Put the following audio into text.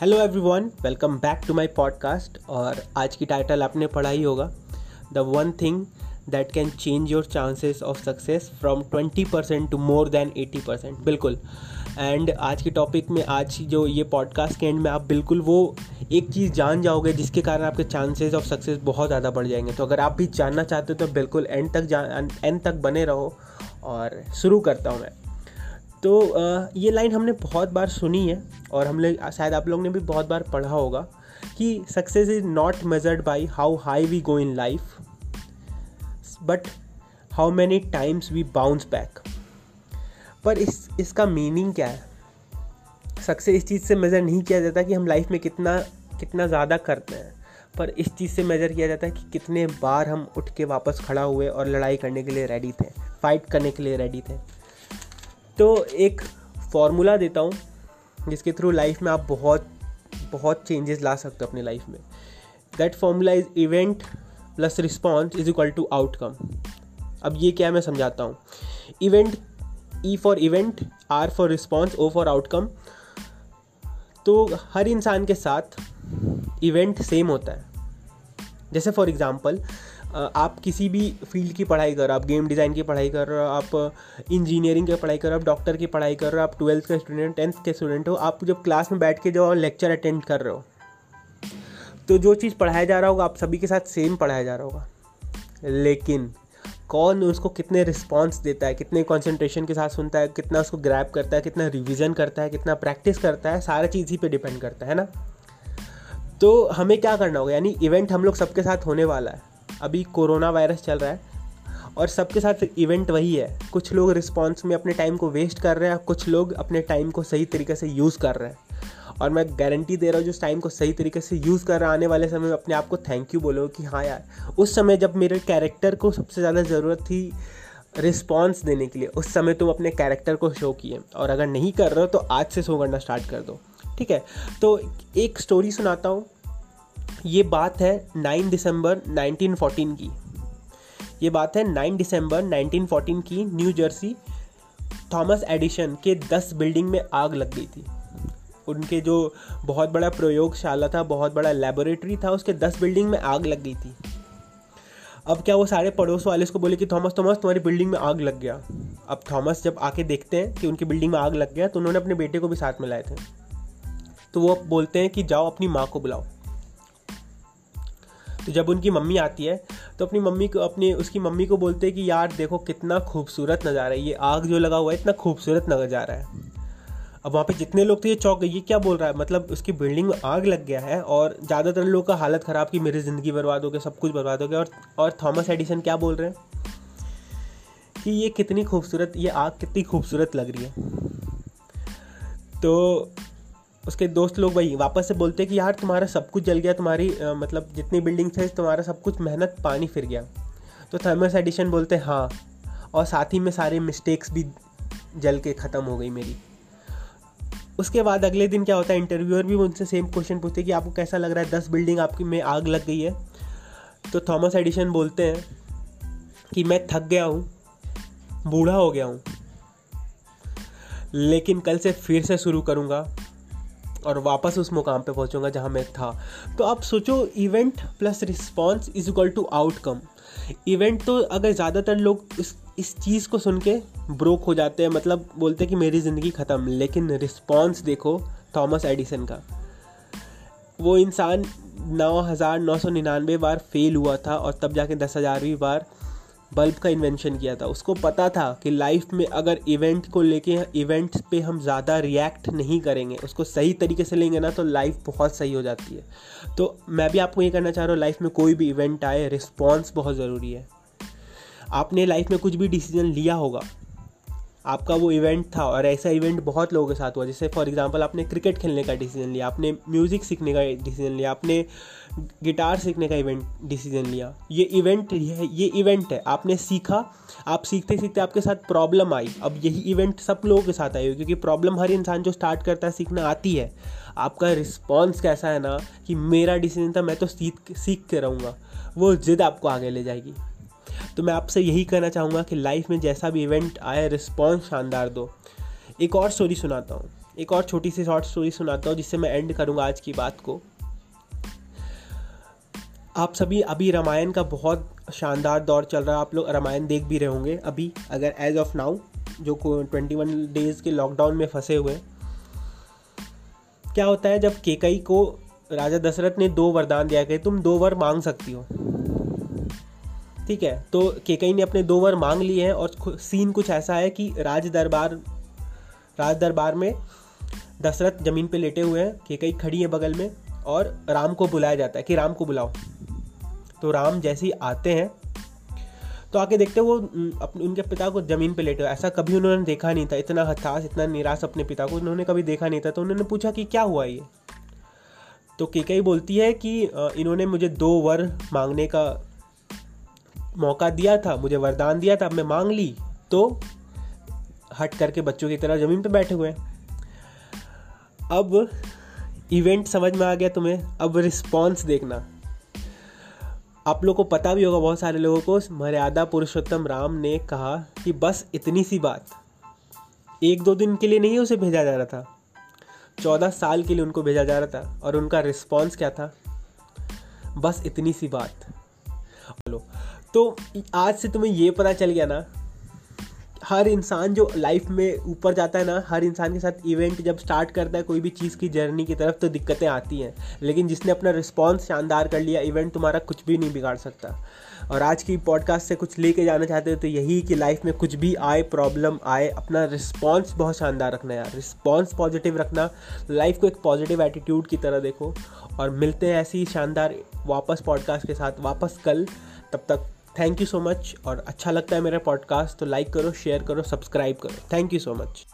Hello everyone welcome back to my podcast और आज की टाइटल आपने पढ़ा ही होगा. The one thing that can change your chances of success from twenty percent to more than eighty percent बिल्कुल. And आज की टॉपिक में आज जो ये पॉडकास्ट के एंड में आप बिल्कुल वो एक चीज़ जान जाओगे जिसके कारण आपके चांसेस ऑफ़ सक्सेस बहुत ज़्यादा बढ़ जाएँगे. तो अगर आप भी जानना चाहते हो तो बिल्कुल एंड तक एंड तक बने रहो और शुरू करता हूँ मैं. तो ये लाइन हमने बहुत बार सुनी है और हमने, शायद आप लोग ने भी बहुत बार पढ़ा होगा कि success is not measured by how high we go in life but how many times we bounce back पर इस, इसका मीनिंग क्या है? सक्सेस इस चीज़ से मेज़र नहीं किया जाता कि हम लाइफ में कितना कितना ज़्यादा करते हैं, पर इस चीज़ से मेज़र किया जाता है कि कितने बार हम उठ के वापस खड़ा हुए और लड़ाई करने के लिए रेडी थे फाइट करने के लिए रेडी थे। तो एक फॉर्मूला देता हूँ, जिसके थ्रू लाइफ में आप बहुत बहुत चेंजेस ला सकते हो अपनी लाइफ में। That formula is event plus response is equal to outcome अब ये क्या मैं समझाता हूँ? Event E for event R for response O for outcome तो हर इंसान के साथ इवेंट सेम होता है। जैसे फॉर एग्ज़ाम्पल आप किसी भी फ़ील्ड की पढ़ाई कर, आप गेम डिज़ाइन की पढ़ाई कर रहे हो आप इंजीनियरिंग की पढ़ाई कर, आप डॉक्टर की पढ़ाई कर रहे हो आप ट्वेल्थ का स्टूडेंट, टेंथ के स्टूडेंट हो, आप जब क्लास में बैठ के जो लेक्चर अटेंड कर रहे हो तो जो चीज़ पढ़ाया जा रहा होगा, आप सभी के साथ सेम पढ़ाया जा रहा होगा। लेकिन कौन उसको कितने रिस्पॉन्स देता है, कितने कॉन्सेंट्रेशन के साथ सुनता है, कितना उसको ग्रैप करता है, कितना रिविज़न करता है, कितना प्रैक्टिस करता है, सारा चीज़ ही पे डिपेंड करता है ना? तो हमें क्या करना होगा, यानी इवेंट हम लोग सबके साथ होने वाला है। अभी कोरोना वायरस चल रहा है और सबके साथ इवेंट वही है। कुछ लोग रिस्पॉन्स में अपने टाइम को वेस्ट कर रहे हैं कुछ लोग अपने टाइम को सही तरीके से यूज़ कर रहे हैं। और मैं गारंटी दे रहा हूँ, जो टाइम को सही तरीके से यूज़ कर रहा है, आने वाले समय में अपने आप को थैंक यू बोलो कि हाँ यार, उस समय जब मेरे कैरेक्टर को सबसे ज़्यादा ज़रूरत थी रिस्पॉन्स देने के लिए, उस समय तुम अपने कैरेक्टर को शो किए। और अगर नहीं कर रहे हो तो आज से शो करना स्टार्ट कर दो। ठीक है? तो एक स्टोरी सुनाता हूँ। ये बात है 9 दिसंबर 1914 की। ये बात है 9 दिसंबर 1914 की न्यू जर्सी थॉमस एडिशन के 10 बिल्डिंग में आग लग गई थी। उनके जो बहुत बड़ा प्रयोगशाला था, बहुत बड़ा लेबोरेटरी था, उसके 10 बिल्डिंग में आग लग गई थी। अब क्या वो सारे पड़ोस वाले को बोले कि थॉमस थॉमस, तुम्हारी बिल्डिंग में आग लग गया। अब थॉमस जब आके देखते हैं कि उनकी बिल्डिंग में आग लग गया तो उन्होंने अपने बेटे को भी साथ में लाए थे। तो वो बोलते हैं कि जाओ अपनी माँ को बुलाओ। तो जब उनकी मम्मी आती है तो अपनी मम्मी को, अपनी, उसकी मम्मी को बोलते हैं कि, यार, देखो कितना खूबसूरत नज़ारा है, ये आग जो लगा हुआ है, इतना खूबसूरत नज़ारा है। अब वहाँ पे जितने लोग थे, ये चौक गए। ये क्या बोल रहा है? मतलब उसकी बिल्डिंग में आग लग गया है और ज़्यादातर लोग का हालत ख़राब की मेरी ज़िंदगी बर्बाद हो गया सब कुछ बर्बाद हो गया। और और थॉमस एडिसन क्या बोल रहे हैं? कि ये कितनी खूबसूरत, ये आग कितनी खूबसूरत लग रही है। तो उसके दोस्त लोग वही वापस से बोलते कि यार तुम्हारा सब कुछ जल गया तुम्हारी आ, मतलब जितनी बिल्डिंग थे तुम्हारा सब कुछ मेहनत पानी फिर गया। तो थर्मस एडिशन बोलते हैं हाँ। और साथ ही में सारे मिस्टेक्स भी जल के ख़त्म हो गई मेरी। उसके बाद अगले दिन क्या होता है इंटरव्यूअर भी उनसे सेम क्वेश्चन पूछते कि आपको कैसा लग रहा है दस बिल्डिंग आपकी में आग लग गई है। तो थॉमस एडिशन बोलते हैं कि मैं थक गया हूँ बूढ़ा हो गया हूँ लेकिन कल से फिर से शुरू करूँगा। और वापस उस मुकाम पे पहुंचूँगा जहाँ मैं था। तो आप सोचो event plus response is equal to outcome event तो अगर ज़्यादातर लोग इस इस चीज़ को सुन के ब्रोक हो जाते हैं मतलब बोलते हैं कि मेरी ज़िंदगी ख़त्म, लेकिन रिस्पॉन्स देखो थॉमस एडिसन का। वो इंसान नौ हज़ार नौ सौ निन्यानवे बार फेल हुआ था और तब जाके दस हज़ारवीं बार बल्ब का इन्वेंशन किया था। उसको पता था कि लाइफ में अगर इवेंट को लेके इवेंट पे हम ज़्यादा रिएक्ट नहीं करेंगे, उसको सही तरीके से लेंगे ना तो लाइफ बहुत सही हो जाती है। तो मैं भी आपको ये करना चाह रहा हूँ लाइफ में कोई भी इवेंट आए रिस्पॉन्स बहुत ज़रूरी है। आपने लाइफ में कुछ भी डिसीज़न लिया होगा आपका वो इवेंट था और ऐसा इवेंट बहुत लोगों के साथ हुआ। जैसे फॉर एग्जांपल आपने क्रिकेट खेलने का डिसीज़न लिया, आपने म्यूज़िक सीखने का डिसीज़न लिया, आपने गिटार सीखने का इवेंट डिसीज़न लिया। ये इवेंट है, ये इवेंट है। आपने सीखा, आप सीखते सीखते आपके साथ प्रॉब्लम आई। अब यही इवेंट सब लोगों के साथ आई क्योंकि प्रॉब्लम हर इंसान जो स्टार्ट करता है, सीखना आती है। आपका रिस्पॉन्स कैसा है ना कि मेरा डिसीज़न था, मैं तो सीख सीख के रहूँगा। वो ज़िद आपको आगे ले जाएगी। तो मैं आपसे यही कहना चाहूँगा कि लाइफ में जैसा भी इवेंट आए रिस्पॉन्स शानदार दो। एक और स्टोरी सुनाता हूँ। एक और छोटी सी शॉर्ट स्टोरी सुनाता हूँ, जिससे मैं एंड करूँगा आज की बात को। आप सभी, अभी रामायण का बहुत शानदार दौर चल रहा है। आप लोग रामायण देख भी रहे होंगे। अभी अगर एज ऑफ़ नाउ जो ट्वेंटी वन डेज़ के लॉकडाउन में फंसे हुए क्या होता है जब केकई को राजा दशरथ ने दो वरदान दिया कि तुम दो वर मांग सकती हो। ठीक है? तो केकई ने अपने दो वर मांग लिए हैं और सीन कुछ ऐसा है कि राज दरबार राज दरबार में दशरथ ज़मीन पे लेटे हुए हैं, केकई खड़ी है बगल में और राम को बुलाया जाता है कि राम को बुलाओ। तो राम जैसे ही आते हैं तो आके देखते वो अपने उनके पिता को ज़मीन पे लेटे ऐसा कभी उन्होंने देखा नहीं था, इतना हताश, इतना निराश अपने पिता को, उन्होंने कभी देखा नहीं था। तो उन्होंने पूछा कि क्या हुआ ये? तो केकई बोलती है कि इन्होंने मुझे दो वर मांगने का मौका दिया था, मुझे वरदान दिया था, अब मैं मांग ली तो हट करके बच्चों की तरह ज़मीन पे बैठे हुए। अब इवेंट समझ में आ गया तुम्हें, अब रिस्पॉन्स देखना। आप लोग को पता भी होगा, बहुत सारे लोगों को, मर्यादा पुरुषोत्तम राम ने कहा कि बस इतनी सी बात। एक दो दिन के लिए नहीं उसे भेजा जा रहा था, चौदह साल के लिए उनको भेजा जा रहा था, और उनका रिस्पॉन्स क्या था? बस इतनी सी बात। तो आज से तुम्हें ये पता चल गया ना, हर इंसान जो लाइफ में ऊपर जाता है ना, हर इंसान के साथ इवेंट जब स्टार्ट करता है, कोई भी चीज़ की जर्नी की तरफ़ तो दिक्कतें आती हैं। लेकिन जिसने अपना रिस्पॉन्स शानदार कर लिया इवेंट तुम्हारा कुछ भी नहीं बिगाड़ सकता। और आज की पॉडकास्ट से कुछ लेके जाना चाहते हो तो यही कि लाइफ में कुछ भी आए प्रॉब्लम आए, अपना रिस्पॉन्स बहुत शानदार रखना यार। रिस्पॉन्स पॉजिटिव रखना लाइफ को एक पॉजिटिव एटीट्यूड की तरह देखो। और मिलते हैं ऐसी शानदार वापस पॉडकास्ट के साथ, वापस कल, तब तक थैंक यू सो मच और अच्छा लगता है मेरा पॉडकास्ट तो लाइक करो शेयर करो सब्सक्राइब करो। Thank you so much